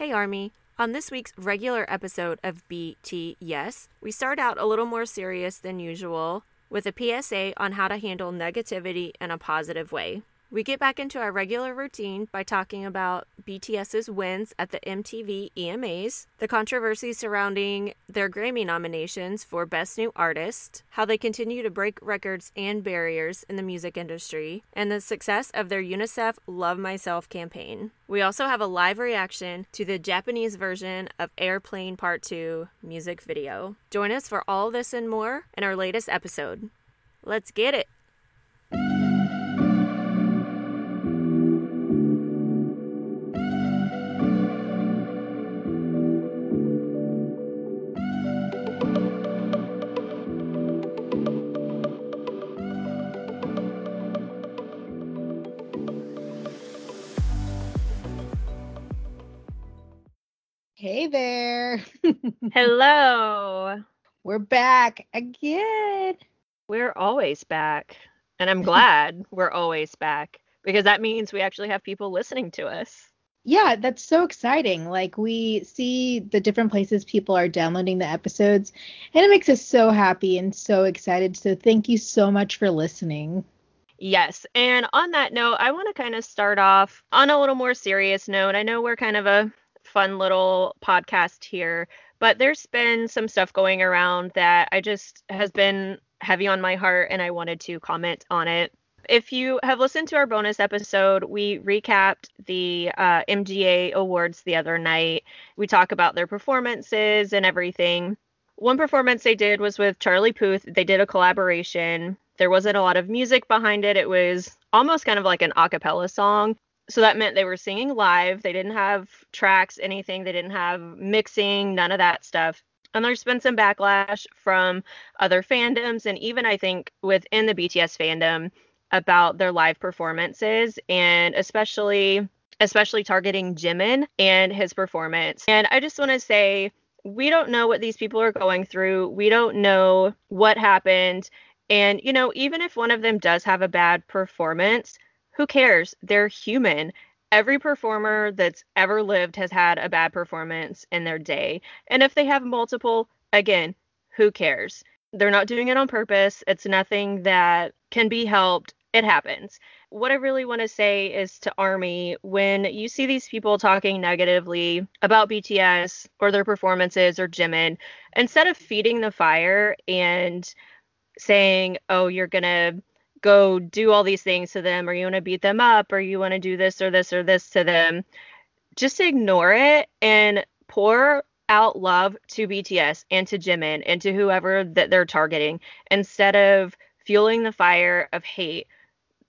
Hey, Army. On this week's regular episode of BTS, we start out a little more serious than usual with a PSA on how to handle negativity in a positive way. We get back into our regular routine by talking about BTS's wins at the MTV EMAs, the controversy surrounding their Grammy nominations for Best New Artist, how they continue to break records and barriers in the music industry, and the success of their UNICEF Love Myself campaign. We also have a live reaction to the Japanese version of Airplane Part 2 music video. Join us for all this and more in our latest episode. Let's get it! Hello. We're back again. We're always back. And I'm glad we're always back because that means we actually have people listening to us. Yeah, that's so exciting. Like we see the different places people are downloading the episodes and it makes us so happy and so excited. So thank you so much for listening. Yes. And on that note, I want to kind of start off on a little more serious note. I know we're kind of a fun little podcast here. But there's been some stuff going around that I just has been heavy on my heart and I wanted to comment on it. If you have listened to our bonus episode, we recapped the uh, MGA awards the other night. We talk about their performances and everything. One performance they did was with Charlie Puth. They did a collaboration. There wasn't a lot of music behind it. It was almost kind of like an a cappella song so that meant they were singing live. They didn't have tracks, anything. They didn't have mixing, none of that stuff. And there's been some backlash from other fandoms and even I think within the BTS fandom about their live performances and especially especially targeting Jimin and his performance. And I just want to say we don't know what these people are going through. We don't know what happened. And you know, even if one of them does have a bad performance, who cares? They're human. Every performer that's ever lived has had a bad performance in their day. And if they have multiple, again, who cares? They're not doing it on purpose. It's nothing that can be helped. It happens. What I really want to say is to Army when you see these people talking negatively about BTS or their performances or Jimin, instead of feeding the fire and saying, oh, you're going to go do all these things to them or you want to beat them up or you want to do this or this or this to them just ignore it and pour out love to BTS and to Jimin and to whoever that they're targeting instead of fueling the fire of hate.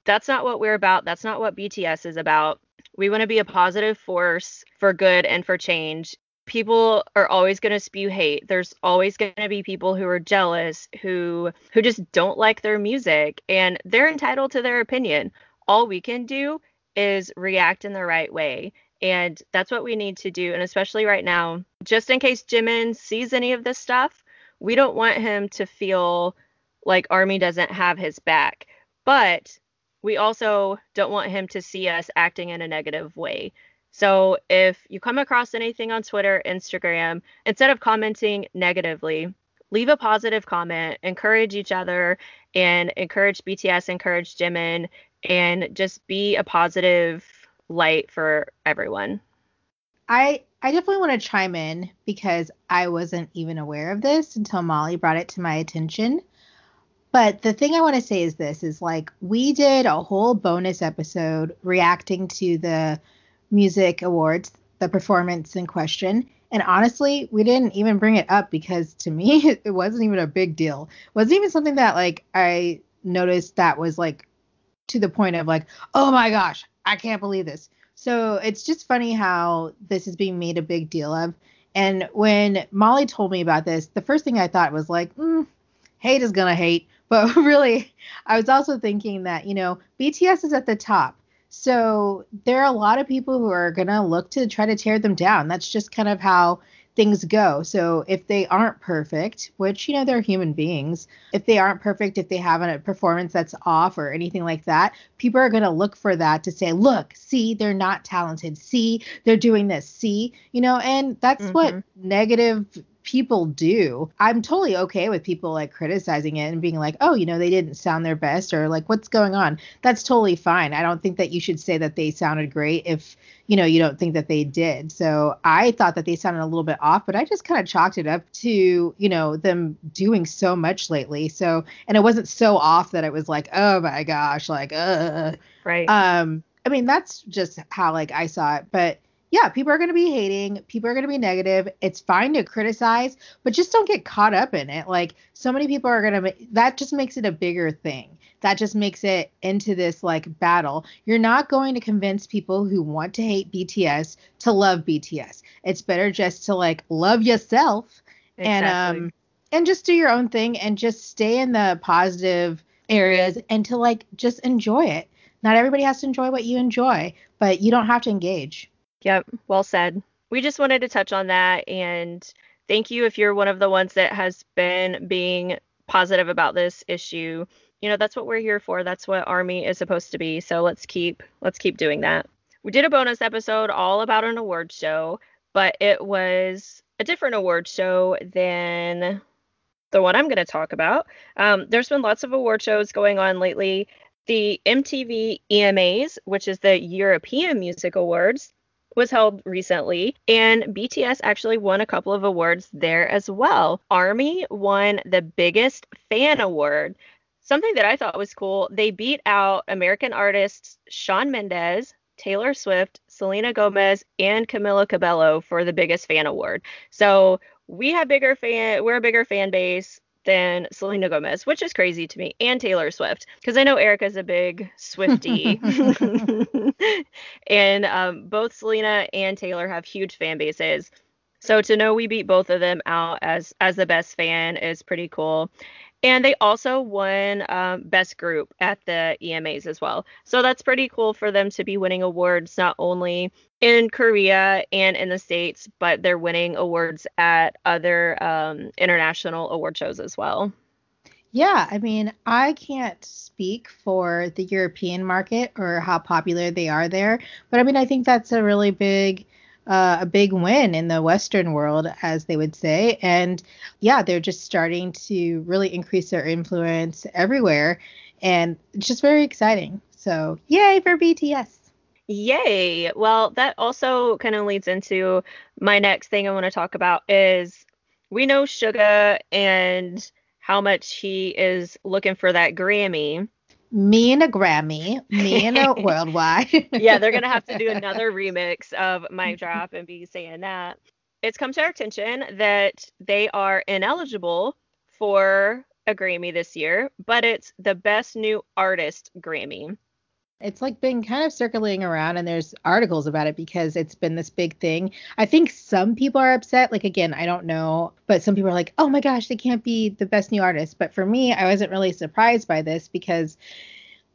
That's not what we're about. That's not what BTS is about. We want to be a positive force for good and for change people are always going to spew hate. There's always going to be people who are jealous who who just don't like their music and they're entitled to their opinion. All we can do is react in the right way and that's what we need to do and especially right now. Just in case jimin sees any of this stuff we don't want him to feel like army doesn't have his back but we also don't want him to see us acting in a negative way so if you come across anything on Twitter, Instagram, instead of commenting negatively, leave a positive comment, encourage each other, and encourage BTS, encourage Jimin, and just be a positive light for everyone. I I definitely want to chime in because I wasn't even aware of this until Molly brought it to my attention. But the thing I want to say is this is like we did a whole bonus episode reacting to the Music Awards, the performance in question. And honestly, we didn't even bring it up because to me, it wasn't even a big deal. It wasn't even something that like I noticed that was like to the point of like, oh my gosh, I can't believe this. So it's just funny how this is being made a big deal of. And when Molly told me about this, the first thing I thought was like, mm, hate is gonna hate. But really, I was also thinking that, you know, BTS is at the top. So there are a lot of people who are going to look to try to tear them down. That's just kind of how things go. So if they aren't perfect, which you know they're human beings, if they aren't perfect, if they have a performance that's off or anything like that, people are going to look for that to say, "Look, see, they're not talented. See, they're doing this. See, you know." And that's mm-hmm. what negative people do. I'm totally okay with people like criticizing it and being like, oh, you know, they didn't sound their best or like, what's going on? That's totally fine. I don't think that you should say that they sounded great if, you know, you don't think that they did. So I thought that they sounded a little bit off, but I just kind of chalked it up to, you know, them doing so much lately. So, and it wasn't so off that it was like, oh my gosh, like, uh. Right. Um, I mean, that's just how like I saw it. But yeah, people are going to be hating, people are going to be negative. It's fine to criticize, but just don't get caught up in it. Like so many people are going to that just makes it a bigger thing. That just makes it into this like battle. You're not going to convince people who want to hate BTS to love BTS. It's better just to like love yourself exactly. and um and just do your own thing and just stay in the positive areas and to like just enjoy it. Not everybody has to enjoy what you enjoy, but you don't have to engage. Yep, well said. We just wanted to touch on that and thank you if you're one of the ones that has been being positive about this issue. You know, that's what we're here for. That's what Army is supposed to be. So let's keep let's keep doing that. We did a bonus episode all about an award show, but it was a different award show than the one I'm going to talk about. Um, there's been lots of award shows going on lately. The MTV EMAs, which is the European Music Awards, was held recently, and BTS actually won a couple of awards there as well. Army won the biggest fan award. Something that I thought was cool, they beat out American artists Shawn Mendes, Taylor Swift, Selena Gomez, and Camila Cabello for the biggest fan award. So we have bigger fan, we're a bigger fan base than Selena Gomez, which is crazy to me, and Taylor Swift, because I know Erica's a big Swiftie. and um, both Selena and Taylor have huge fan bases. So to know we beat both of them out as as the best fan is pretty cool. And they also won um, Best Group at the EMAs as well. So that's pretty cool for them to be winning awards not only in Korea and in the States, but they're winning awards at other um, international award shows as well. Yeah, I mean, I can't speak for the European market or how popular they are there, but I mean, I think that's a really big uh, a big win in the Western world, as they would say. And yeah, they're just starting to really increase their influence everywhere. And it's just very exciting. So, yay for BTS. Yay. Well, that also kind of leads into my next thing I want to talk about is we know Suga and how much he is looking for that Grammy me and a Grammy, me and a worldwide. yeah, they're gonna have to do another remix of Mic Drop and be saying that. It's come to our attention that they are ineligible for a Grammy this year, but it's the best new artist Grammy. It's like been kind of circling around and there's articles about it because it's been this big thing. I think some people are upset. Like again, I don't know, but some people are like, "Oh my gosh, they can't be the best new artist." But for me, I wasn't really surprised by this because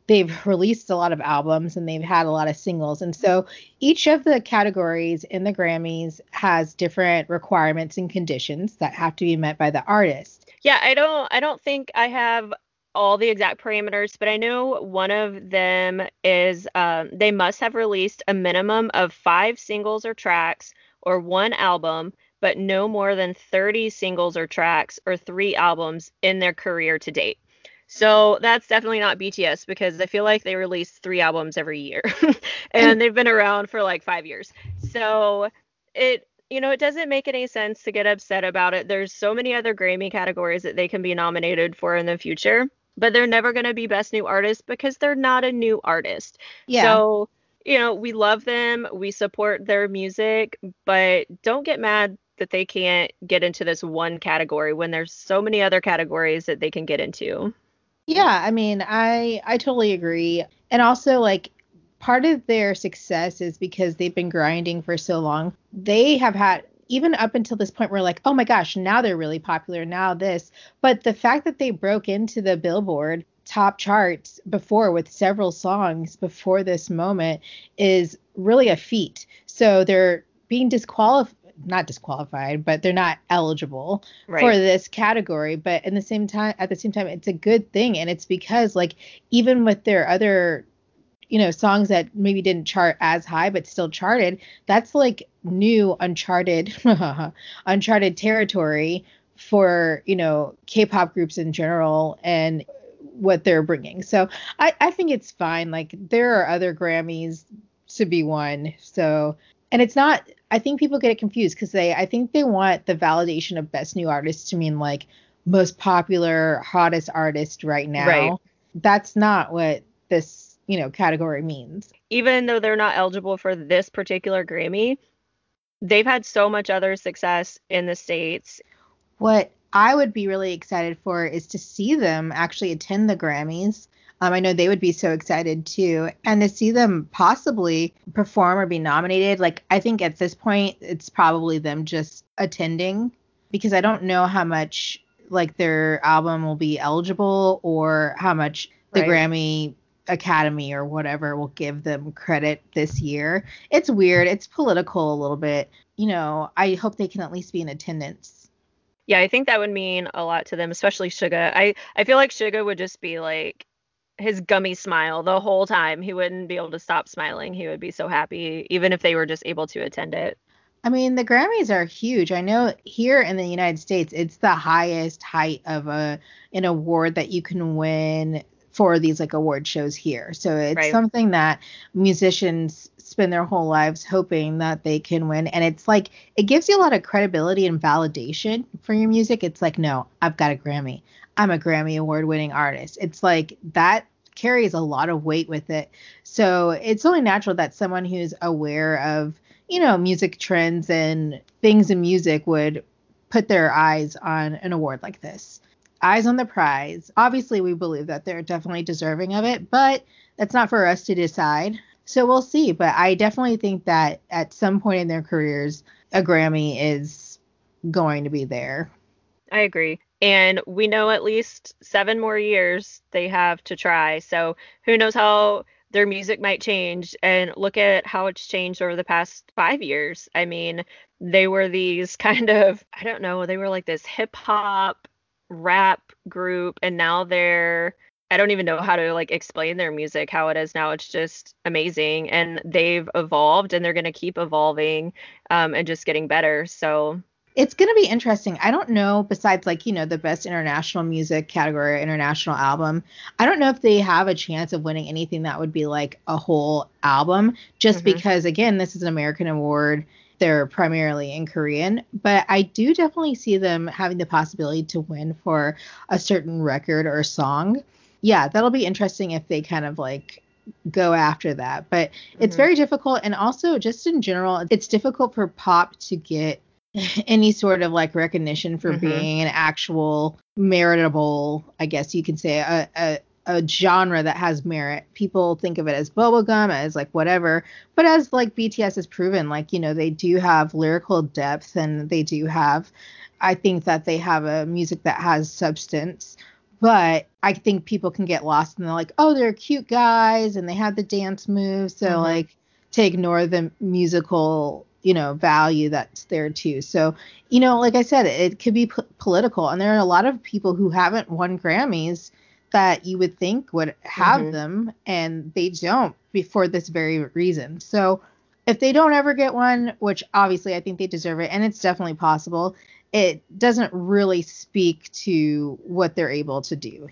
they've released a lot of albums and they've had a lot of singles. And so each of the categories in the Grammys has different requirements and conditions that have to be met by the artist. Yeah, I don't I don't think I have all the exact parameters, but I know one of them is um, they must have released a minimum of five singles or tracks or one album, but no more than 30 singles or tracks or three albums in their career to date. So that's definitely not BTS because I feel like they release three albums every year and they've been around for like five years. So it, you know, it doesn't make any sense to get upset about it. There's so many other Grammy categories that they can be nominated for in the future, but they're never going to be Best New Artist because they're not a new artist. Yeah. So, you know, we love them, we support their music, but don't get mad that they can't get into this one category when there's so many other categories that they can get into. Yeah, I mean, I I totally agree. And also like part of their success is because they've been grinding for so long. They have had even up until this point we're like, "Oh my gosh, now they're really popular. Now this." But the fact that they broke into the Billboard top charts before with several songs before this moment is really a feat. So they're being disqualified not disqualified, but they're not eligible Right. for this category. But in the same time, at the same time, it's a good thing, and it's because like even with their other, you know, songs that maybe didn't chart as high but still charted, that's like new uncharted, uncharted territory for you know K-pop groups in general and what they're bringing. So I, I think it's fine. Like there are other Grammys to be won. So and it's not. I think people get it confused because they. I think they want the validation of best new artist to mean like most popular, hottest artist right now. Right. That's not what this you know category means. Even though they're not eligible for this particular Grammy, they've had so much other success in the States. What I would be really excited for is to see them actually attend the Grammys. Um, I know they would be so excited too, and to see them possibly perform or be nominated. Like I think at this point, it's probably them just attending because I don't know how much like their album will be eligible or how much the Right. Grammy Academy or whatever will give them credit this year. It's weird. It's political a little bit. You know, I hope they can at least be in attendance. Yeah, I think that would mean a lot to them, especially Suga. I I feel like Suga would just be like his gummy smile the whole time. He wouldn't be able to stop smiling. He would be so happy, even if they were just able to attend it. I mean, the Grammys are huge. I know here in the United States, it's the highest height of a an award that you can win for these like award shows here. So it's Right. something that musicians spend their whole lives hoping that they can win and it's like it gives you a lot of credibility and validation for your music. It's like, no, I've got a Grammy. I'm a Grammy award winning artist. It's like that carries a lot of weight with it. So it's only natural that someone who's aware of, you know, music trends and things in music would put their eyes on an award like this. Eyes on the prize. Obviously, we believe that they're definitely deserving of it, but that's not for us to decide. So we'll see. But I definitely think that at some point in their careers, a Grammy is going to be there. I agree. And we know at least seven more years they have to try. So who knows how their music might change. And look at how it's changed over the past five years. I mean, they were these kind of, I don't know, they were like this hip hop rap group. And now they're, I don't even know how to like explain their music, how it is now. It's just amazing. And they've evolved and they're going to keep evolving um, and just getting better. So it's going to be interesting. I don't know, besides like, you know, the best international music category, international album, I don't know if they have a chance of winning anything that would be like a whole album, just Mhm. because, again, this is an American award. They're primarily in Korean, but I do definitely see them having the possibility to win for a certain record or song. Yeah, that'll be interesting if they kind of like go after that. But it's Mhm. very difficult. And also, just in general, it's difficult for pop to get any sort of like recognition for Mhm. being an actual meritable, I guess you can say, a, a, a genre that has merit. People think of it as bubblegum, as like whatever. But as like BTS has proven, like, you know, they do have lyrical depth and they do have, I think that they have a music that has substance. But I think people can get lost and they're like, oh, they're cute guys and they have the dance moves. So, Mhm. like, to ignore the musical you know value that's there too so you know like i said it could be p- political and there are a lot of people who haven't won grammys that you would think would have Mhm. them and they don't be- for this very reason so if they don't ever get one which obviously i think they deserve it and it's definitely possible it doesn't really speak to what they're able to do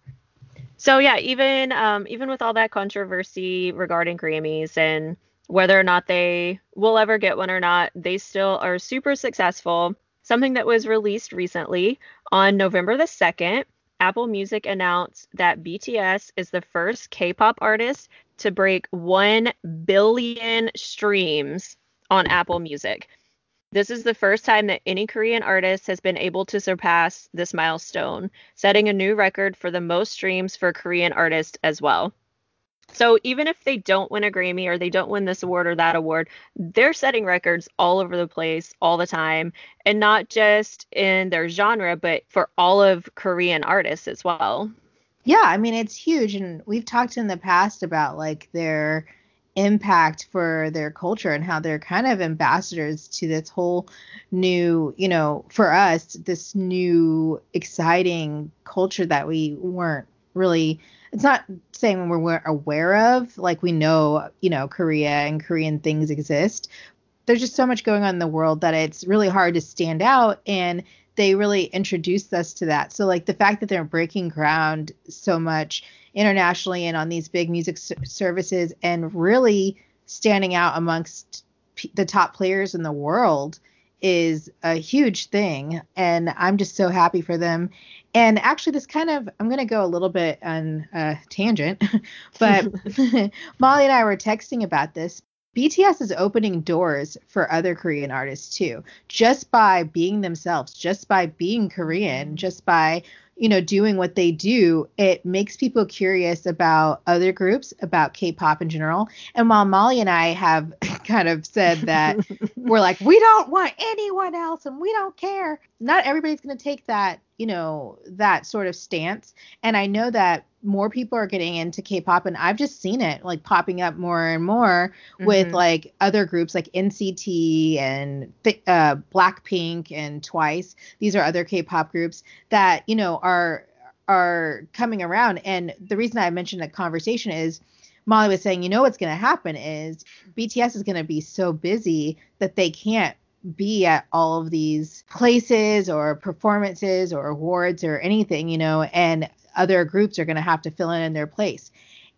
So yeah, even um, even with all that controversy regarding Grammys and whether or not they will ever get one or not, they still are super successful. Something that was released recently on November the 2nd, Apple Music announced that BTS is the first K-pop artist to break 1 billion streams on Apple Music. This is the first time that any Korean artist has been able to surpass this milestone, setting a new record for the most streams for Korean artist as well. So even if they don't win a Grammy or they don't win this award or that award, they're setting records all over the place all the time and not just in their genre but for all of Korean artists as well. Yeah, I mean it's huge and we've talked in the past about like their impact for their culture and how they're kind of ambassadors to this whole new, you know, for us, this new exciting culture that we weren't really it's not saying we we're aware of like we know you know korea and korean things exist. There's just so much going on in the world that it's really hard to stand out and they really introduced us to that. So like the fact that they're breaking ground so much internationally and on these big music services and really standing out amongst the top players in the world is a huge thing and i'm just so happy for them and actually this kind of i'm going to go a little bit on a tangent but molly and i were texting about this. Bts is opening doors for other korean artists too just by being themselves just by being korean mm-hmm. just by you know doing what they do. It makes people curious about other groups about k-pop in general. And while molly and i have kind of said that we're like we don't want anyone else and we don't care not everybody's going to take that you know that sort of stance. And i know that more people are getting into k-pop and i've just seen it like popping up more and more mm-hmm. with like other groups like nct and uh, blackpink and twice. These are other k-pop groups that you know are are coming around. And the reason i mentioned a conversation is molly was saying you know what's going to happen is bts is going to be so busy that they can't be at all of these places or performances or awards or anything, you know, and other groups are going to have to fill in in their place.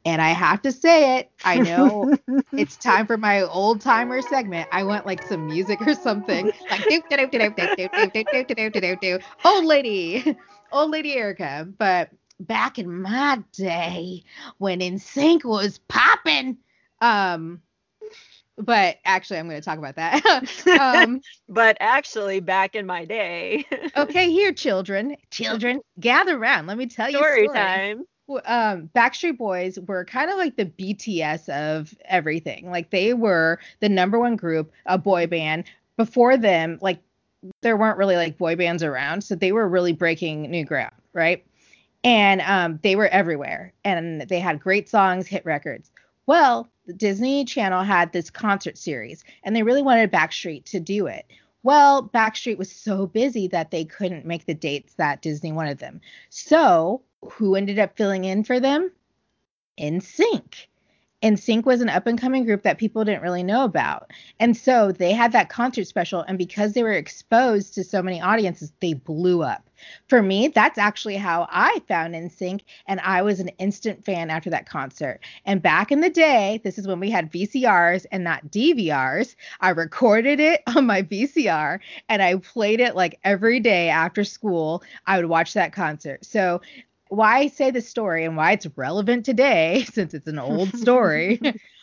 And I have to say it, I know it's time for my old timer segment. I want like some music or something, like old lady, old lady Erica. But back in my day, when NSYNC was popping, um, but actually i'm going to talk about that um, but actually back in my day okay here children children gather around let me tell you story, story. time um, Backstreet Boys were kind of like the BTS of everything. Like they were the number one group, a boy band. Before them, like there weren't really like boy bands around, so they were really breaking new ground, right? And um, they were everywhere, and they had great songs, hit records. Well, the Disney Channel had this concert series, and they really wanted Backstreet to do it. Well, Backstreet was so busy that they couldn't make the dates that Disney wanted them. So, who ended up filling in for them? NSYNC. Sync was an up and coming group that people didn't really know about. And so they had that concert special, and because they were exposed to so many audiences, they blew up. For me, that's actually how I found NSYNC, and I was an instant fan after that concert. And back in the day, this is when we had VCRs and not DVRs. I recorded it on my VCR and I played it like every day after school. I would watch that concert. So why I say this story and why it's relevant today, since it's an old story,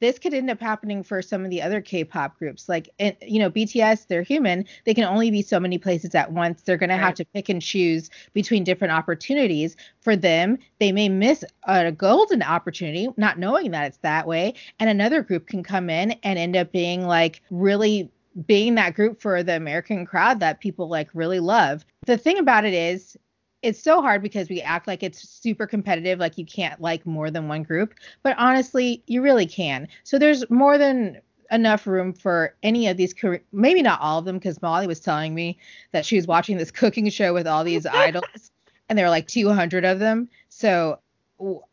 this could end up happening for some of the other K-pop groups. Like, you know, BTS, they're human. They can only be so many places at once. They're going right. to have to pick and choose between different opportunities. For them, they may miss a golden opportunity, not knowing that it's that way. And another group can come in and end up being like really being that group for the American crowd that people like really love. The thing about it is, it's so hard because we act like it's super competitive, like you can't like more than one group. But honestly, you really can. So there's more than enough room for any of these maybe not all of them because molly was telling me that she was watching this cooking show with all these idols and there were like 200 of them so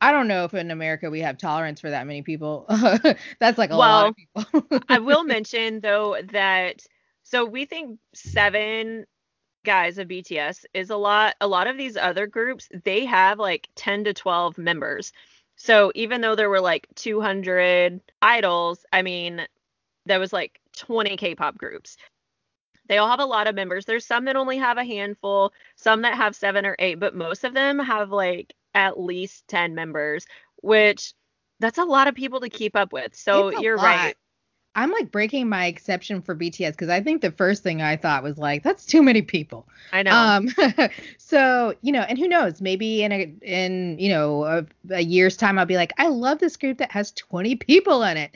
i don't know if in america we have tolerance for that many people that's like a well, lot of people i will mention though that so we think seven guys of BTS is a lot a lot of these other groups they have like 10 to 12 members. So even though there were like 200 idols, I mean there was like 20 K-pop groups. They all have a lot of members. There's some that only have a handful, some that have 7 or 8, but most of them have like at least 10 members, which that's a lot of people to keep up with. So you're lot. right. I'm like breaking my exception for BTS because I think the first thing I thought was like, that's too many people. I know. Um, so you know, and who knows? Maybe in a in you know a, a year's time, I'll be like, I love this group that has 20 people in it.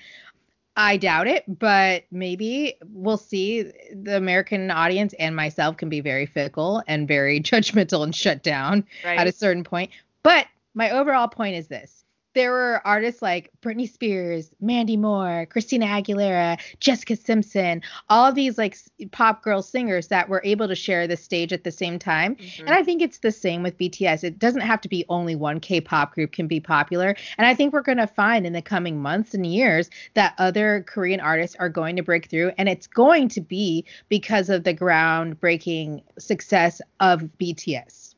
I doubt it, but maybe we'll see. The American audience and myself can be very fickle and very judgmental and shut down right. at a certain point. But my overall point is this there were artists like Britney Spears, Mandy Moore, Christina Aguilera, Jessica Simpson, all these like pop girl singers that were able to share the stage at the same time. Mm-hmm. And I think it's the same with BTS. It doesn't have to be only one K-pop group can be popular. And I think we're going to find in the coming months and years that other Korean artists are going to break through and it's going to be because of the groundbreaking success of BTS.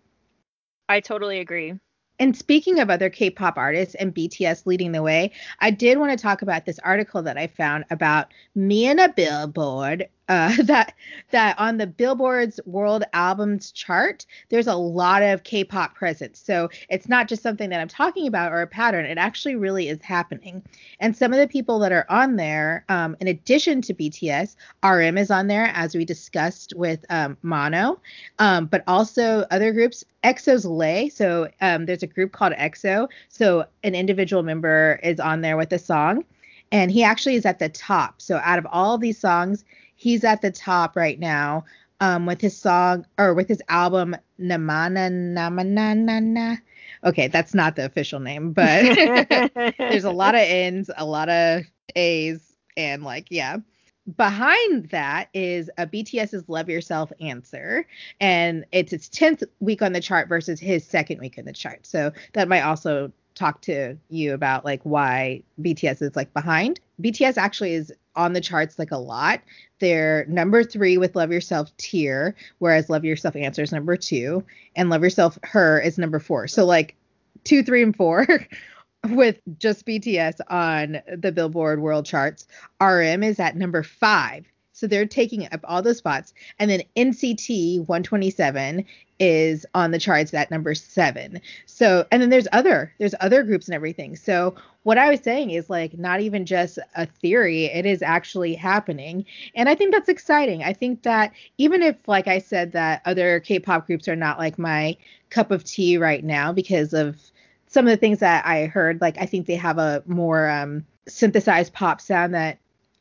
I totally agree. And speaking of other K-pop artists and BTS leading the way, I did want to talk about this article that I found about me and a billboard uh, that that on the Billboard's World Albums chart, there's a lot of K-pop presence. So it's not just something that I'm talking about or a pattern. It actually really is happening. And some of the people that are on there, um, in addition to BTS, RM is on there, as we discussed with um, Mono, um, but also other groups. EXO's Lay. So um, there's a group called EXO. So an individual member is on there with a song, and he actually is at the top. So out of all these songs he's at the top right now um, with his song or with his album Namana Namanana. Okay, that's not the official name, but there's a lot of N's, a lot of A's, and like, yeah. Behind that is a BTS's Love Yourself answer, and it's its 10th week on the chart versus his second week in the chart. So that might also talk to you about like why BTS is like behind. BTS actually is on the charts like a lot. They're number three with Love Yourself Tear, whereas Love Yourself Answer is number two, and Love Yourself Her is number four. So like two, three, and four with just BTS on the Billboard World Charts. RM is at number five. So they're taking up all those spots. And then NCT 127 is on the charts at number seven. So, and then there's other, there's other groups and everything. So what I was saying is like not even just a theory, it is actually happening. And I think that's exciting. I think that even if, like I said, that other K-pop groups are not like my cup of tea right now because of some of the things that I heard, like I think they have a more um, synthesized pop sound that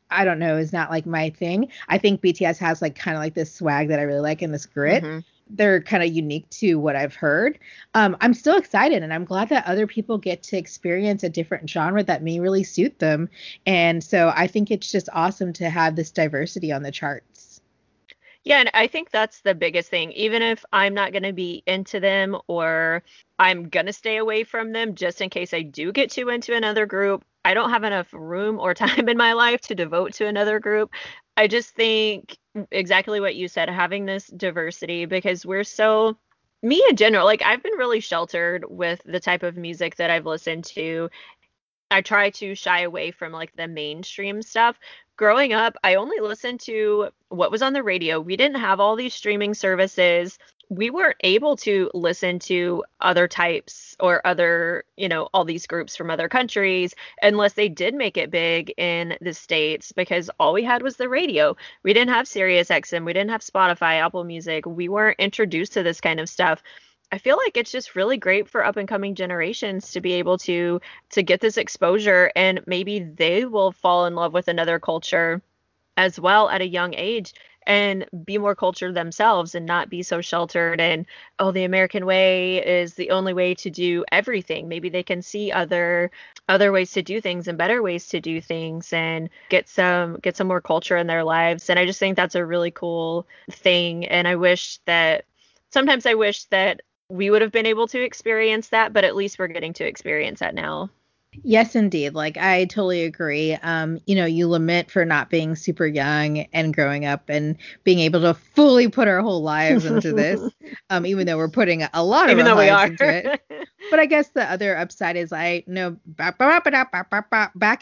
I don't know, is not like my thing. I think BTS has like kind of like this swag that I really like and this grit. Mm-hmm. They're kind of unique to what I've heard. Um, I'm still excited and I'm glad that other people get to experience a different genre that may really suit them. And so I think it's just awesome to have this diversity on the charts. Yeah, and I think that's the biggest thing. Even if I'm not going to be into them or I'm going to stay away from them just in case I do get too into another group, I don't have enough room or time in my life to devote to another group. I just think exactly what you said, having this diversity because we're so me in general, like I've been really sheltered with the type of music that I've listened to. I try to shy away from like the mainstream stuff. Growing up, I only listened to what was on the radio. We didn't have all these streaming services we weren't able to listen to other types or other, you know, all these groups from other countries unless they did make it big in the States because all we had was the radio. We didn't have Sirius XM, we didn't have Spotify, Apple Music. We weren't introduced to this kind of stuff. I feel like it's just really great for up and coming generations to be able to to get this exposure and maybe they will fall in love with another culture as well at a young age and be more cultured themselves and not be so sheltered and oh the american way is the only way to do everything. Maybe they can see other other ways to do things and better ways to do things and get some get some more culture in their lives. And i just think that's a really cool thing. And i wish that sometimes i wish that we would have been able to experience that but at least we're getting to experience that now Yes, indeed. Like I totally agree. Um, you know, you lament for not being super young and growing up and being able to fully put our whole lives into this. um, even though we're putting a lot of even our lives into it. But I guess the other upside is I know back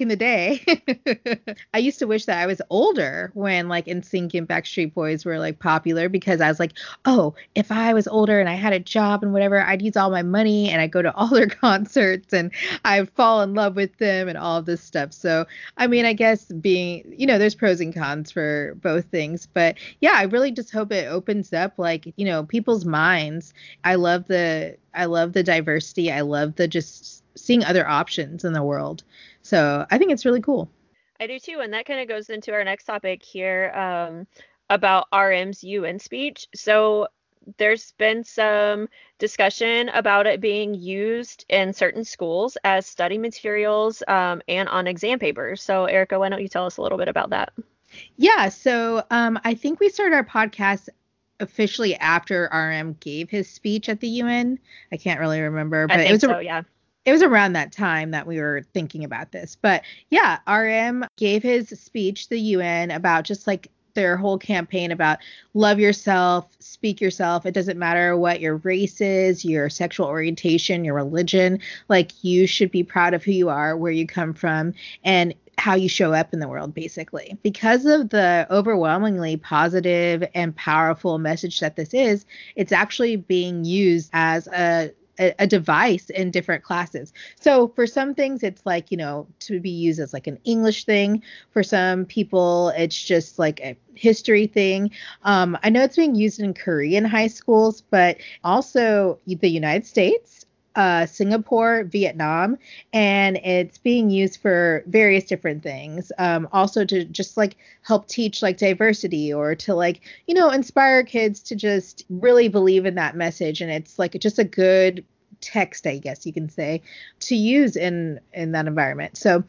in the day, I used to wish that I was older when like NSYNC and Backstreet Boys were like popular because I was like, oh, if I was older and I had a job and whatever, I'd use all my money and I'd go to all their concerts and I'd fall in love with them and all this stuff. So, I mean, I guess being, you know, there's pros and cons for both things. But yeah, I really just hope it opens up like, you know, people's minds. I love the, I love the diversity. I love the just seeing other options in the world. So I think it's really cool. I do too. And that kind of goes into our next topic here um, about RM's UN speech. So there's been some discussion about it being used in certain schools as study materials um, and on exam papers. So, Erica, why don't you tell us a little bit about that? Yeah, so um, I think we started our podcast officially after RM gave his speech at the UN. I can't really remember, but it was so, a, yeah. It was around that time that we were thinking about this. But yeah, RM gave his speech to the UN about just like their whole campaign about love yourself, speak yourself. It doesn't matter what your race is, your sexual orientation, your religion. Like you should be proud of who you are, where you come from, and how you show up in the world basically because of the overwhelmingly positive and powerful message that this is it's actually being used as a a, device in different classes. So for some things, it's like, you know, to be used as like an English thing. For some people, it's just like a history thing. Um, I know it's being used in Korean high schools, but also the United States uh, Singapore, Vietnam, and it's being used for various different things. Um, also to just like help teach like diversity or to like you know inspire kids to just really believe in that message. And it's like just a good text, I guess you can say, to use in in that environment. So.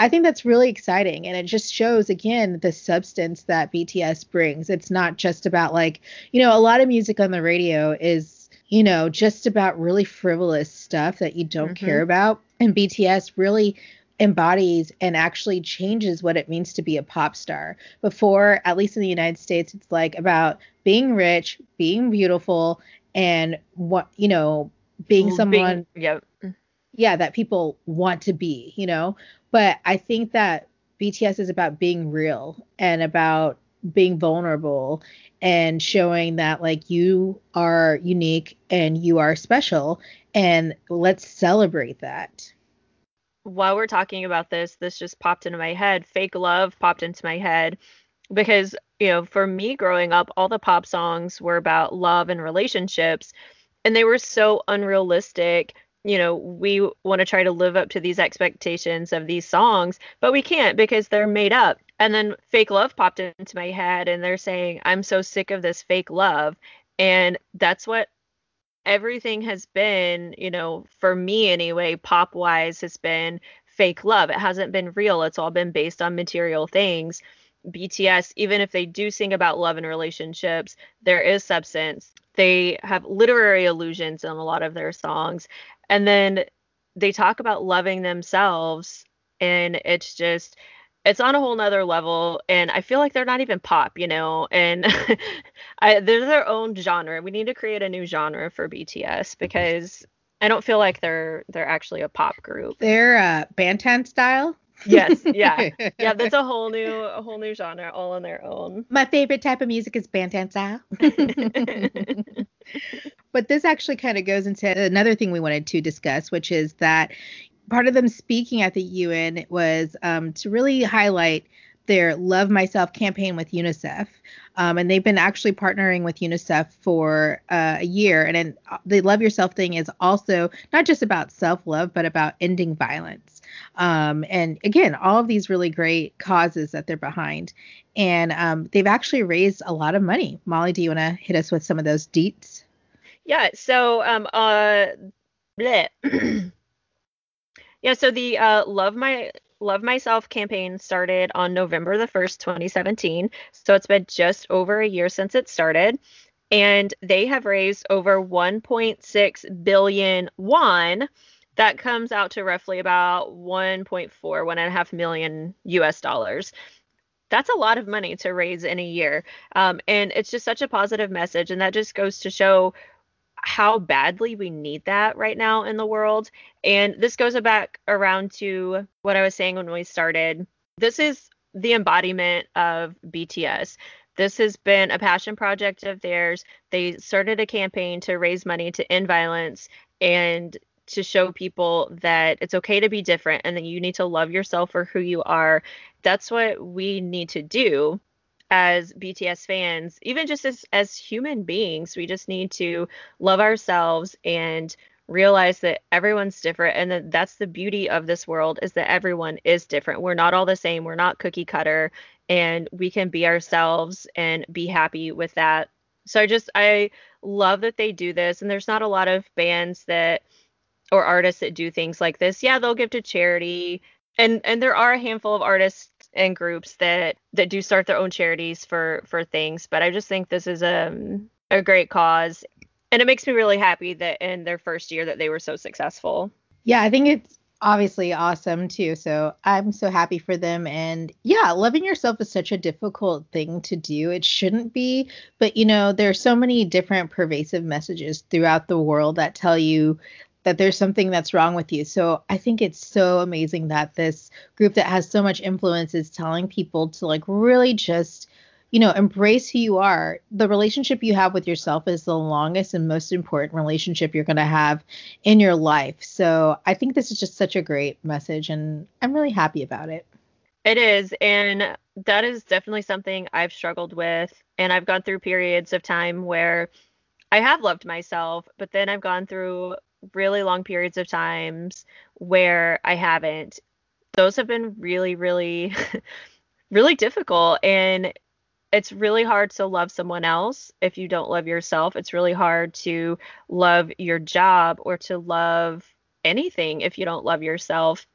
I think that's really exciting and it just shows again the substance that BTS brings. It's not just about like, you know, a lot of music on the radio is you know, just about really frivolous stuff that you don't mm-hmm. care about. And BTS really embodies and actually changes what it means to be a pop star. Before, at least in the United States, it's like about being rich, being beautiful, and what, you know, being someone. Being, yeah. Yeah, that people want to be, you know. But I think that BTS is about being real and about being vulnerable and showing that like you are unique and you are special and let's celebrate that. While we're talking about this this just popped into my head. Fake love popped into my head because you know for me growing up all the pop songs were about love and relationships and they were so unrealistic. You know we want to try to live up to these expectations of these songs but we can't because they're made up and then fake love popped into my head and they're saying i'm so sick of this fake love. And that's what everything has been you know for me anyway pop wise has been fake love. It hasn't been real. It's all been based on material things. Bts even if they do sing about love and relationships there is substance. They have literary allusions in a lot of their songs. And then they talk about loving themselves and it's just it's on a whole nother level and i feel like they're not even pop you know and I, they're their own genre. We need to create a new genre for bts because i don't feel like they're they're actually a pop group. They're uh Bangtan style? Yes yeah. Yeah that's a whole new a whole new genre all on their own. My favorite type of music is Bangtan style. But this actually kind of goes into another thing we wanted to discuss which is that part of them speaking at the UN was um, to really highlight their Love Myself campaign with UNICEF. Um, and they've been actually partnering with UNICEF for uh, a year. And uh, the Love Yourself thing is also not just about self love, but about ending violence. Um, and again, all of these really great causes that they're behind. And um, they've actually raised a lot of money. Molly, do you want to hit us with some of those deets? Yeah. So, um, uh, Yeah, so the uh, Love My Love Myself campaign started on November the 1st, 2017. So it's been just over a year since it started. And they have raised over 1.6 billion won. That comes out to roughly about 1.4, one and a half million US dollars. That's a lot of money to raise in a year. Um, and it's just such a positive message. And that just goes to show how badly we need that right now in the world. And this goes back around to what I was saying when we started. This is the embodiment of BTS. This has been a passion project of theirs. They started a campaign to raise money to end violence and to show people that it's okay to be different and that you need to love yourself for who you are. That's what we need to do as BTS fans, even just as as human beings, we just need to love ourselves and realize that everyone's different and that that's the beauty of this world is that everyone is different. We're not all the same. We're not cookie cutter and we can be ourselves and be happy with that So I just I love that they do this and there's not a lot of bands that or artists that do things like this. Yeah, they'll give to charity and and there are a handful of artists and groups that that do start their own charities for for things, but I just think this is a um, a great cause and it makes me really happy that in their first year that they were so successful. Yeah, I think it's obviously awesome too. So I'm so happy for them. And yeah, loving yourself is such a difficult thing to do. It shouldn't be, but you know, there's so many different pervasive messages throughout the world that tell you that there's something that's wrong with you. So I think it's so amazing that this group that has so much influence is telling people to like really just you know, embrace who you are. The relationship you have with yourself is the longest and most important relationship you're going to have in your life. So I think this is just such a great message, and I'm really happy about it. It is. And that is definitely something I've struggled with. And I've gone through periods of time where I have loved myself, but then I've gone through really long periods of times where I haven't. Those have been really, really, really difficult. And it's really hard to love someone else if you don't love yourself. It's really hard to love your job or to love anything if you don't love yourself.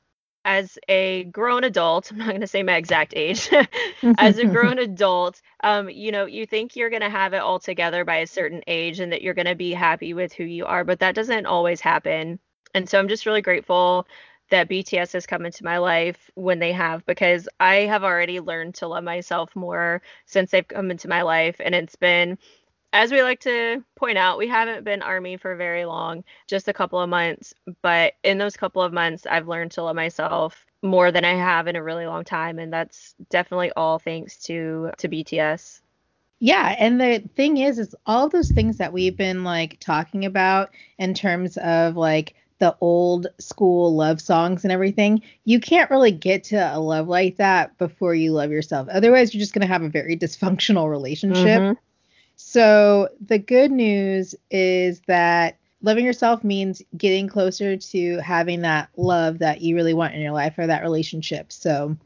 As a grown adult, I'm not going to say my exact age. as a grown adult, um, you know, you think you're going to have it all together by a certain age and that you're going to be happy with who you are, but that doesn't always happen. And so I'm just really grateful that BTS has come into my life when they have because I have already learned to love myself more since they've come into my life and it's been as we like to point out, we haven't been army for very long, just a couple of months, but in those couple of months I've learned to love myself more than I have in a really long time and that's definitely all thanks to to BTS. Yeah, and the thing is is all those things that we've been like talking about in terms of like the old school love songs and everything, you can't really get to a love like that before you love yourself. Otherwise, you're just going to have a very dysfunctional relationship. Mm-hmm. So, the good news is that loving yourself means getting closer to having that love that you really want in your life or that relationship. So,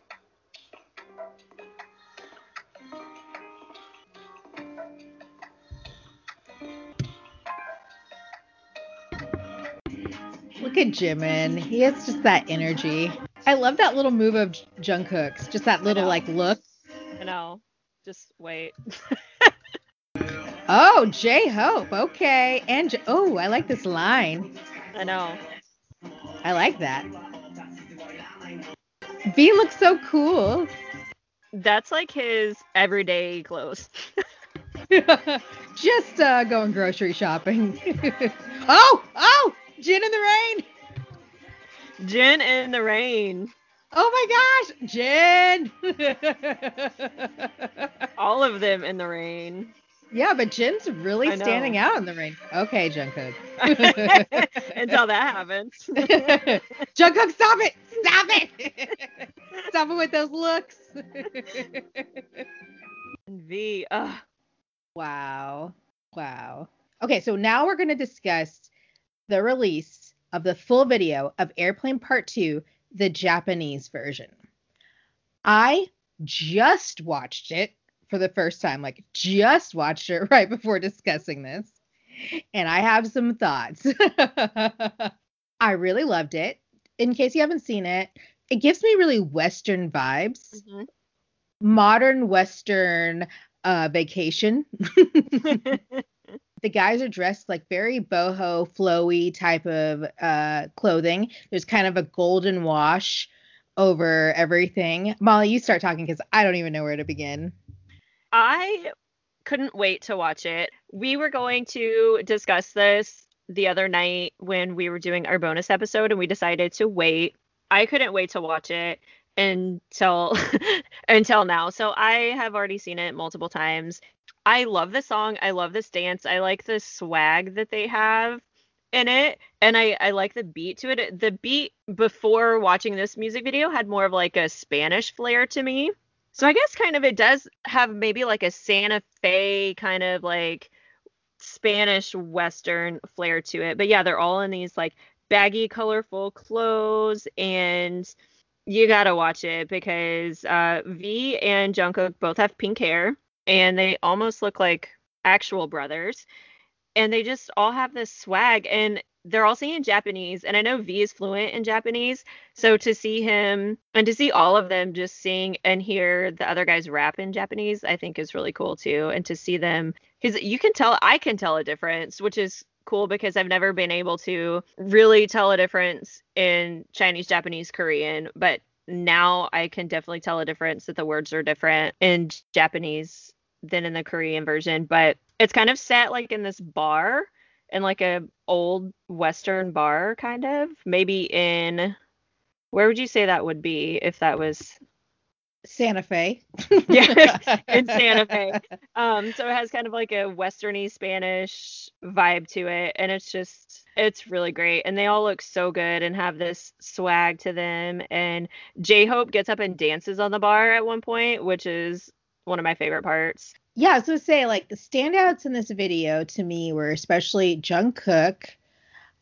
Look at Jimin. He has just that energy. I love that little move of Jungkook's. Just that little like look. I know. Just wait. oh, J Hope. Okay. And J- oh, I like this line. I know. I like that. V looks so cool. That's like his everyday clothes. Just uh, going grocery shopping. oh, oh, Jin in the rain. Jin in the rain. Oh my gosh, Jin. All of them in the rain. Yeah, but Jin's really standing out in the rain. Okay, Jungkook. Until that happens. Jungkook, stop it! Stop it! stop it with those looks. v. Ugh. Wow. Wow. Okay, so now we're going to discuss the release of the full video of Airplane Part 2, the Japanese version. I just watched it for the first time, like just watched it right before discussing this. And I have some thoughts. I really loved it. In case you haven't seen it, it gives me really Western vibes. Mm-hmm. Modern Western uh, vacation. the guys are dressed like very boho, flowy type of uh, clothing. There's kind of a golden wash over everything. Molly, you start talking because I don't even know where to begin. I couldn't wait to watch it. We were going to discuss this the other night when we were doing our bonus episode and we decided to wait. I couldn't wait to watch it until until now. So I have already seen it multiple times. I love the song. I love this dance. I like the swag that they have in it and I, I like the beat to it the beat before watching this music video had more of like a spanish flair to me so i guess kind of it does have maybe like a santa fe kind of like spanish western flair to it but yeah they're all in these like baggy colorful clothes and you gotta watch it because uh, v and jungkook both have pink hair and they almost look like actual brothers. And they just all have this swag and they're all singing Japanese. And I know V is fluent in Japanese. So to see him and to see all of them just sing and hear the other guys rap in Japanese, I think is really cool too. And to see them, because you can tell, I can tell a difference, which is cool because I've never been able to really tell a difference in Chinese, Japanese, Korean, but now I can definitely tell a difference that the words are different in Japanese than in the Korean version, but it's kind of set like in this bar in like a old western bar kind of, maybe in where would you say that would be if that was Santa Fe. yeah, in Santa Fe. Um, so it has kind of like a westerny Spanish vibe to it, and it's just it's really great. And they all look so good and have this swag to them. And J Hope gets up and dances on the bar at one point, which is one of my favorite parts. Yeah, so say like the standouts in this video to me were especially Jungkook,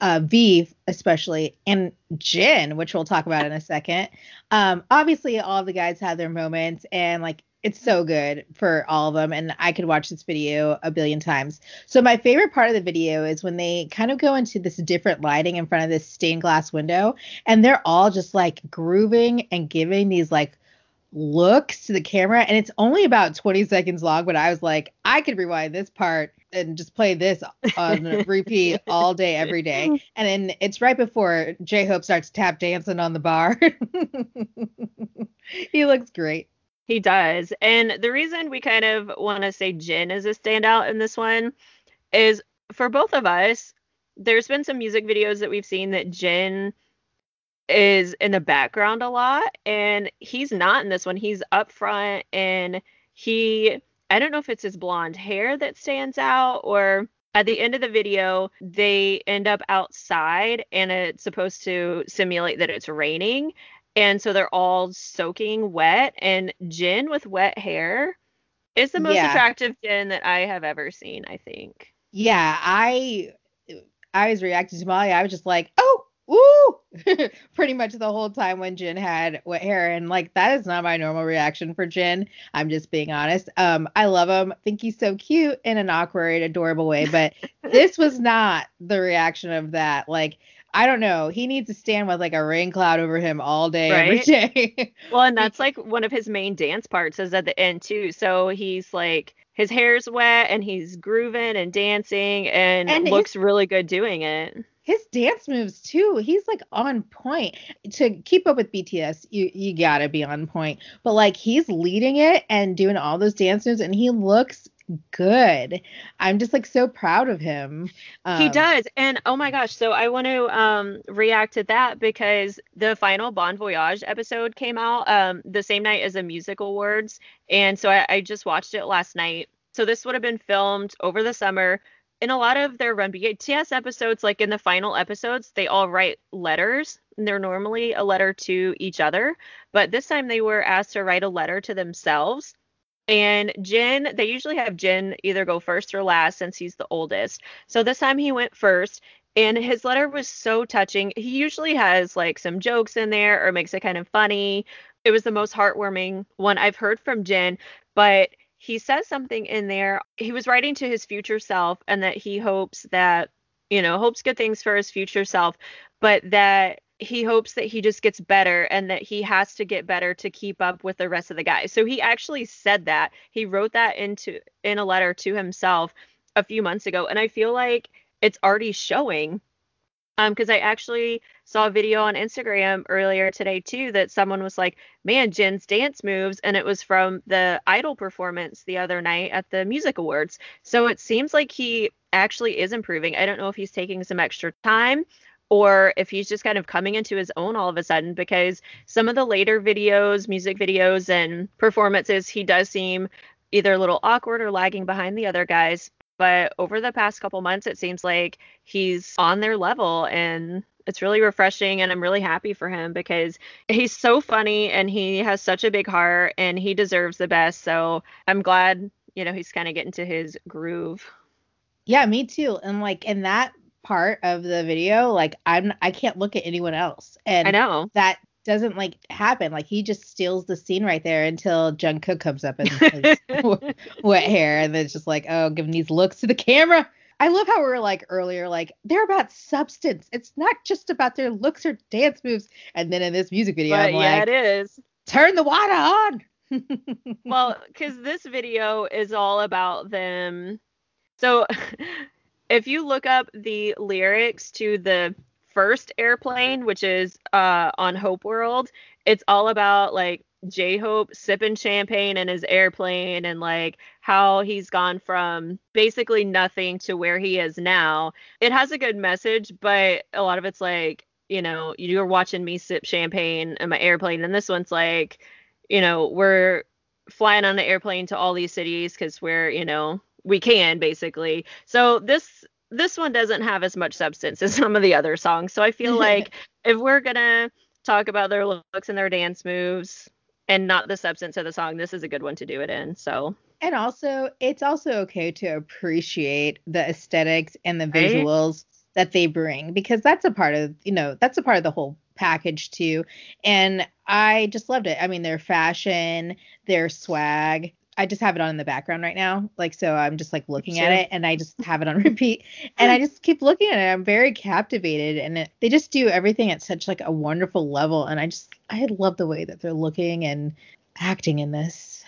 uh, V especially, and Jin, which we'll talk about in a second. Um, obviously, all the guys had their moments, and like it's so good for all of them, and I could watch this video a billion times. So my favorite part of the video is when they kind of go into this different lighting in front of this stained glass window, and they're all just like grooving and giving these like looks to the camera and it's only about 20 seconds long but i was like i could rewind this part and just play this on repeat all day every day. And then it's right before j-hope starts tap dancing on the bar. He looks great. He does. And the reason we kind of want to say jin is a standout in this one is for both of us there's been some music videos that we've seen that jin is in the background a lot and he's not in this one. He's up front and he i don't know if it's his blonde hair that stands out or at the end of the video they end up outside and it's supposed to simulate that it's raining and so they're all soaking wet and jin with wet hair is the most yeah. attractive jin that i have ever seen i think. Yeah i i was reacting to molly. I was just like oh woo pretty much the whole time when Jin had wet hair and like that is not my normal reaction for Jin. I'm just being honest. Um I love him. think he's so cute in an awkward adorable way, but this was not the reaction of that. Like I don't know. He needs to stand with like a rain cloud over him all day right? every day. well, and that's like one of his main dance parts is at the end too. So he's like his hair's wet and he's grooving and dancing and, and looks really good doing it his dance moves too. He's like on point. To keep up with BTS, you you gotta be on point. But like he's leading it and doing all those dance moves, and he looks good. I'm just like so proud of him. Um, he does. And oh my gosh, so I want to um react to that because the final Bon Voyage episode came out um the same night as the music awards. And so I, I just watched it last night. So this would have been filmed over the summer in a lot of their Run BTS episodes, like in the final episodes, they all write letters. And they're normally a letter to each other, but this time they were asked to write a letter to themselves. And Jin, they usually have Jin either go first or last since he's the oldest. So this time he went first, and his letter was so touching. He usually has like some jokes in there or makes it kind of funny. It was the most heartwarming one I've heard from Jin, but he says something in there. He was writing to his future self and that he hopes that, you know, hopes good things for his future self, but that he hopes that he just gets better and that he has to get better to keep up with the rest of the guys. So he actually said that. He wrote that into in a letter to himself a few months ago and I feel like it's already showing um because I actually saw a video on Instagram earlier today too that someone was like, "Man, Jin's dance moves," and it was from the Idol performance the other night at the Music Awards. So it seems like he actually is improving. I don't know if he's taking some extra time or if he's just kind of coming into his own all of a sudden because some of the later videos, music videos and performances, he does seem either a little awkward or lagging behind the other guys. But over the past couple months, it seems like he's on their level and it's really refreshing and I'm really happy for him because he's so funny and he has such a big heart and he deserves the best. So I'm glad, you know, he's kind of getting to his groove. Yeah, me too. And like in that part of the video, like I'm I can't look at anyone else. And I know that doesn't like happen. Like he just steals the scene right there until Jungkook comes up his wet hair, and then it's just like, oh, giving these looks to the camera. I love how we were like earlier, like they're about substance. It's not just about their looks or dance moves. And then in this music video, but I'm yeah, like, it is. turn the water on. well, because this video is all about them. So if you look up the lyrics to the first airplane, which is uh, on Hope World, it's all about like J Hope sipping champagne in his airplane and like how he's gone from basically nothing to where he is now. It has a good message, but a lot of it's like, you know, you're watching me sip champagne in my airplane, and this one's like, you know, we're flying on the airplane to all these cities because we're, you know, we can basically. So this this one doesn't have as much substance as some of the other songs. So I feel like if we're gonna talk about their looks and their dance moves and not the substance of the song, this is a good one to do it in. So and also, it's also okay to appreciate the aesthetics and the Right? visuals that they bring because that's a part of, you know, that's a part of the whole package too. And I just loved it. I mean, their fashion, their swag. I just have it on in the background right now. Like, so I'm just like looking at it and I just have it on repeat and I just keep looking at it. I'm very captivated and it, they just do everything at such like a wonderful level. And I just, I love the way that they're looking and acting in this.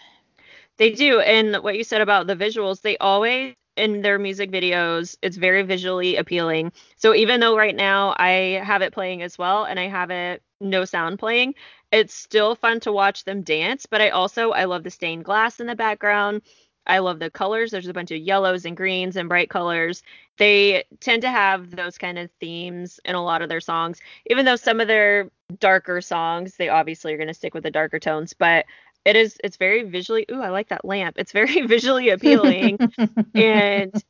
They do. And what you said about the visuals, they always in their music videos, it's very visually appealing. So even though right now I have it playing as well and I have it no sound playing, it's still fun to watch them dance, but I also I love the stained glass in the background. I love the colors. There's a bunch of yellows and greens and bright colors. They tend to have those kind of themes in a lot of their songs, even though some of their darker songs, they obviously are going to stick with the darker tones, but it is it's very visually ooh i like that lamp it's very visually appealing and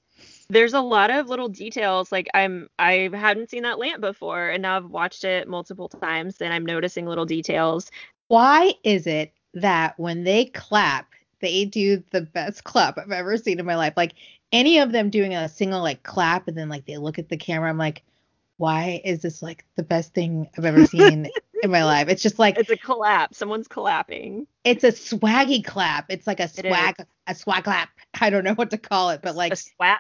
there's a lot of little details like i'm i hadn't seen that lamp before and now i've watched it multiple times and i'm noticing little details Why is it that when they clap, they do the best clap I've ever seen in my life? Like any of them doing a single like clap and then like they look at the camera, I'm like, why is this like the best thing I've ever seen in my life? It's just like it's a collapse someone's clapping it's a swaggy clap. It's like a swag a swag clap. I don't know what to call it, but like a swat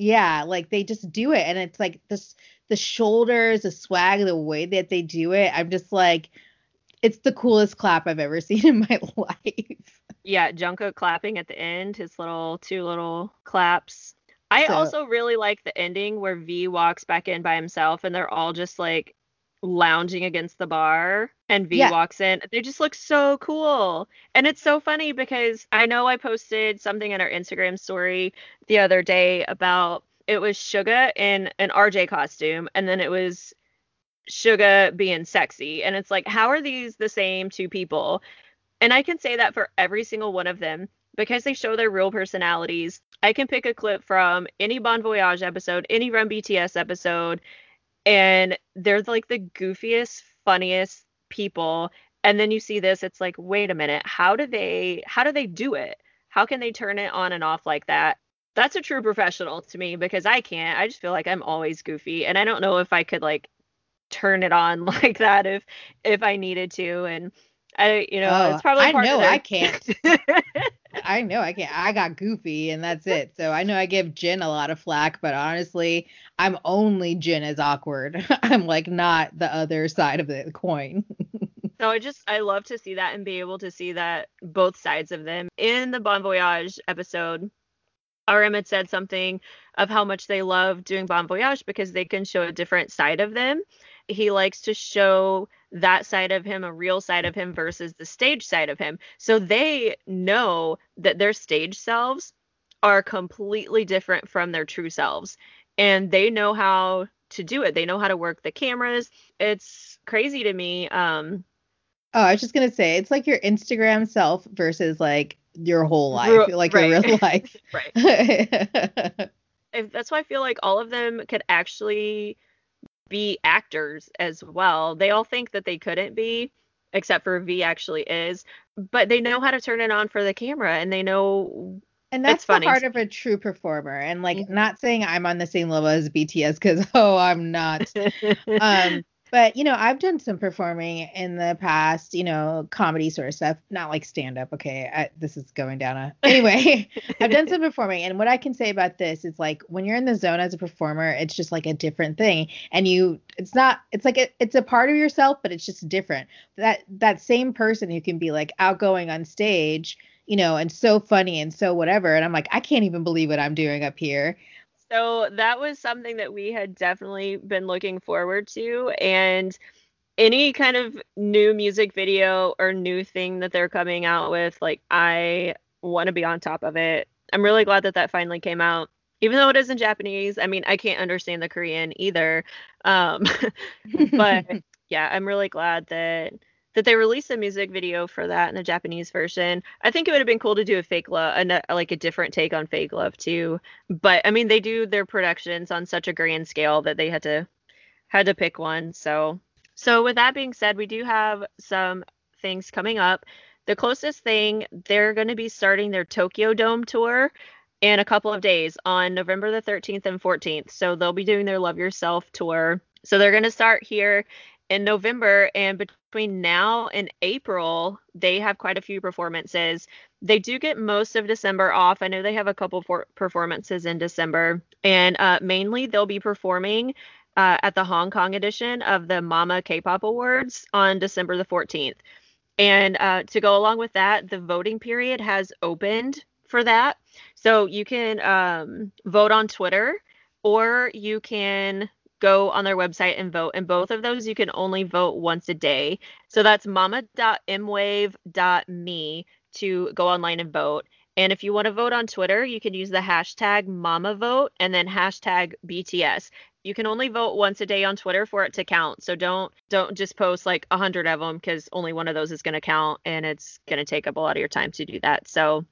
yeah, like they just do it and it's like this the shoulders, the swag, the way that they do it. I'm just like it's the coolest clap I've ever seen in my life. yeah Jungkook clapping at the end his little two little claps i So- also really like the ending where v walks back in by himself and they're all just like lounging against the bar and v Yeah. walks in they just look so cool and it's so funny because i know i posted something in our instagram story the other day about it was suga in an rj costume and then it was suga being sexy and it's like how are these the same two people and I can say that for every single one of them because they show their real personalities. I can pick a clip from any Bon Voyage episode, any Run BTS episode, and they're like the goofiest, funniest people. And then you see this, it's like, wait a minute, how do they how do they do it? How can they turn it on and off like that? That's a true professional to me because I can't. I just feel like I'm always goofy and I don't know if I could like turn it on like that if if I needed to and I you know, Oh, it's probably I part of know I can't. I know I can't. I got goofy and that's it. So I know I give Jin a lot of flack, but honestly, I'm only Jin as awkward. I'm like not the other side of the coin. So I just I love to see that and be able to see that both sides of them. In the Bon Voyage episode, RM had said something of how much they love doing Bon Voyage because they can show a different side of them. He likes to show that side of him, a real side of him versus the stage side of him. So they know that their stage selves are completely different from their true selves. And they know how to do it. They know how to work the cameras. It's crazy to me. Um Oh, I was just gonna say it's like your Instagram self versus like your whole life, Ru- like right. your real life. right. if that's why I feel like all of them could actually be actors as well. They all think that they couldn't be, except for V actually is, but they know how to turn it on for the camera and they know and that's funny. the heart of a true performer. And like, Mhm. not saying I'm on the same level as BTS because oh, I'm not. um But you know, I've done some performing in the past, you know, comedy sort of stuff, not like stand up. Okay, I, this is going down a. Anyway, I've done some performing, and what I can say about this is like when you're in the zone as a performer, it's just like a different thing, and you, it's not, it's like a, it's a part of yourself, but it's just different. That that same person who can be like outgoing on stage, you know, and so funny and so whatever, and I'm like, I can't even believe what I'm doing up here. So that was something that we had definitely been looking forward to. And any kind of new music video or new thing that they're coming out with, like, I want to be on top of it. I'm really glad that that finally came out. Even though it is in Japanese, I mean, I can't understand the Korean either. Um, but yeah, I'm really glad that that they released a music video for that in the Japanese version. I think it would have been cool to do a fake love, a, like a different take on fake love too. But I mean, they do their productions on such a grand scale that they had to had to pick one. So so with that being said, we do have some things coming up. The closest thing they're going to be starting their Tokyo Dome tour in a couple of days on November the 13th and 14th. So they'll be doing their Love Yourself tour. So they're going to start here in November and between now and April, they have quite a few performances. They do get most of December off. I know they have a couple for- performances in December, and uh, mainly they'll be performing uh, at the Hong Kong edition of the Mama K-pop Awards on December the 14th. And uh, to go along with that, the voting period has opened for that, so you can um, vote on Twitter or you can go on their website and vote. And both of those you can only vote once a day. So that's mama.mwave.me to go online and vote. And if you want to vote on Twitter, you can use the hashtag MamaVote and then hashtag BTS. You can only vote once a day on Twitter for it to count. So don't don't just post like a hundred of them because only one of those is going to count, and it's going to take up a lot of your time to do that. So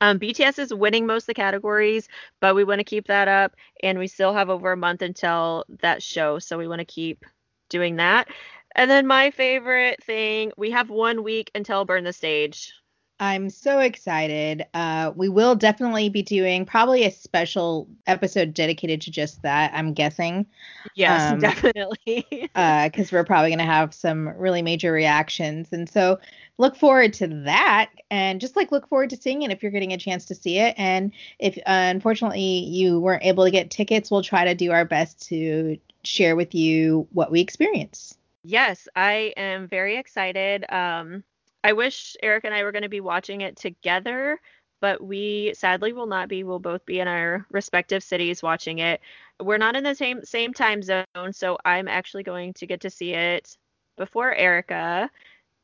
um, BTS is winning most of the categories, but we want to keep that up, and we still have over a month until that show, so we want to keep doing that. And then my favorite thing, we have one week until Burn the Stage. I'm so excited. Uh, we will definitely be doing probably a special episode dedicated to just that. I'm guessing. Yes, um, definitely. Because uh, we're probably going to have some really major reactions, and so look forward to that. And just like look forward to seeing it if you're getting a chance to see it. And if uh, unfortunately you weren't able to get tickets, we'll try to do our best to share with you what we experience. Yes, I am very excited. Um, I wish Erica and I were going to be watching it together, but we sadly will not be. We'll both be in our respective cities watching it. We're not in the same same time zone, so I'm actually going to get to see it before Erica.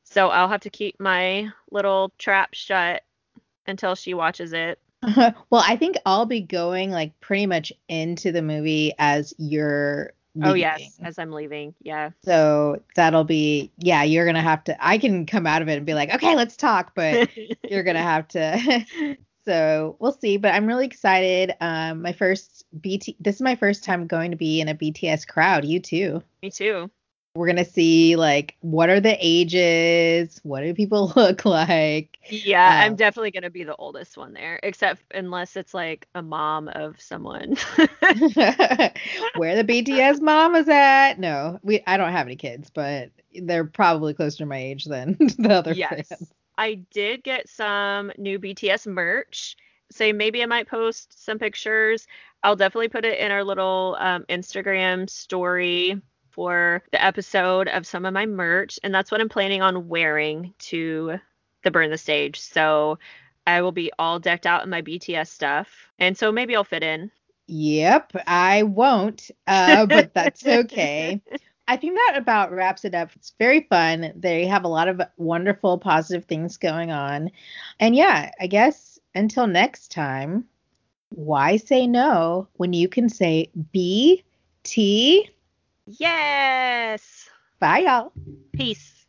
So I'll have to keep my little trap shut until she watches it. well, I think I'll be going like pretty much into the movie as you're Leaving. Oh yes, as I'm leaving. Yeah. So that'll be yeah, you're gonna have to I can come out of it and be like, okay, let's talk, but you're gonna have to so we'll see. But I'm really excited. Um my first BT this is my first time going to be in a BTS crowd. You too. Me too. We're gonna see like what are the ages? What do people look like? Yeah, um, I'm definitely gonna be the oldest one there, except unless it's like a mom of someone. Where the BTS mom is at? No, we I don't have any kids, but they're probably closer to my age than the other yes. fans. I did get some new BTS merch. So maybe I might post some pictures. I'll definitely put it in our little um, Instagram story for the episode of some of my merch, and that's what I'm planning on wearing to the Burn the Stage. So I will be all decked out in my BTS stuff, and so maybe I'll fit in. Yep, I won't, uh, but that's okay. I think that about wraps it up. It's very fun. They have a lot of wonderful, positive things going on. And yeah, I guess until next time, why say no when you can say B T Yes. Bye, y'all. Peace.